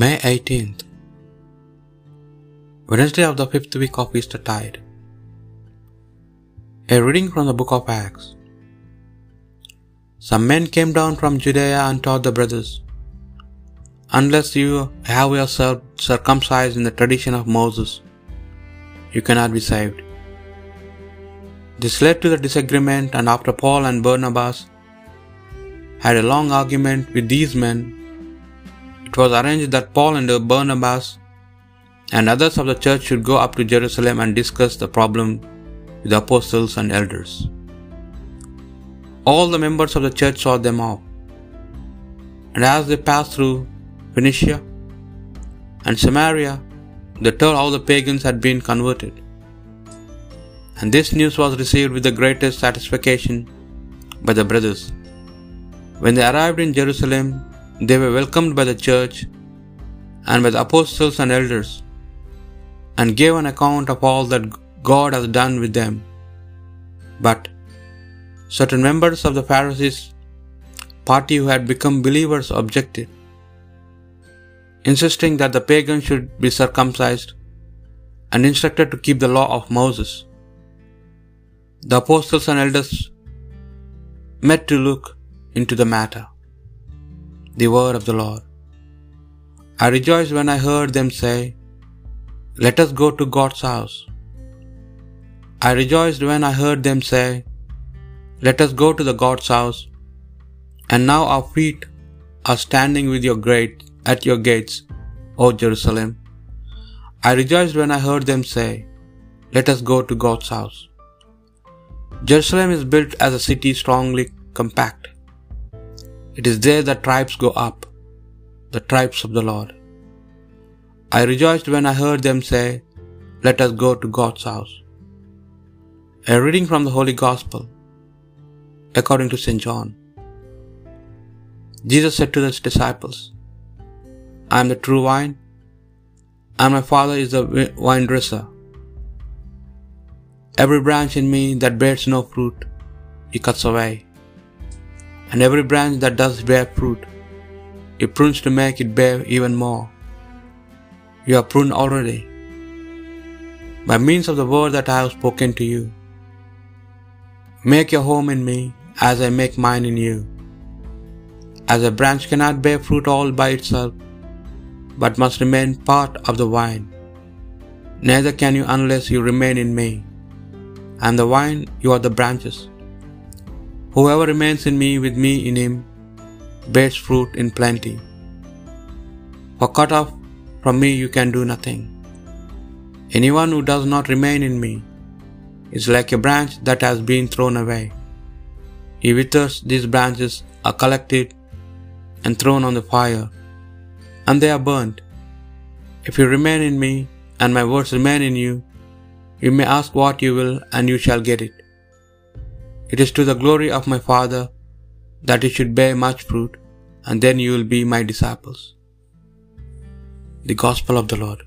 May 18th, Wednesday of the fifth week of Easter tide. A reading from the book of Acts. Some men came down from Judea and taught the brothers, Unless you have yourself circumcised in the tradition of Moses, you cannot be saved. This led to the disagreement, and after Paul and Barnabas had a long argument with these men, it was arranged that Paul and Barnabas and others of the church should go up to Jerusalem and discuss the problem with the apostles and elders. All the members of the church saw them off, and as they passed through Phoenicia and Samaria, they told how the pagans had been converted. And this news was received with the greatest satisfaction by the brothers. When they arrived in Jerusalem, they were welcomed by the church and by the apostles and elders, and gave an account of all that God has done with them. But certain members of the Pharisees' party who had become believers objected, insisting that the pagans should be circumcised and instructed to keep the law of Moses. The apostles and elders met to look into the matter. The word of the Lord. I rejoiced when I heard them say, Let us go to God's house. I rejoiced when I heard them say, Let us go to the God's house. And now our feet are standing with your great at your gates, O Jerusalem. I rejoiced when I heard them say, Let us go to God's house. Jerusalem is built as a city strongly compact. It is there that tribes go up, the tribes of the Lord. I rejoiced when I heard them say, Let us go to God's house. A reading from the Holy Gospel according to St. John. Jesus said to his disciples, I am the true vine, and my Father is the vine dresser. Every branch in me that bears no fruit, he cuts away. And every branch that does bear fruit, he prunes to make it bear even more. You are pruned already by means of the word that I have spoken to you. Make your home in me as I make mine in you. As a branch cannot bear fruit all by itself, but must remain part of the vine, neither can you unless you remain in me. And the vine, you are the branches. Whoever remains in me, with me in him, bears fruit in plenty. For cut off from me you can do nothing. Anyone who does not remain in me is like a branch that has been thrown away. He withers, these branches are collected and thrown on the fire, and they are burnt. If you remain in me, and my words remain in you, you may ask what you will, and you shall get it. It is to the glory of my Father that you should bear much fruit, and then you will be my disciples. The Gospel of the Lord.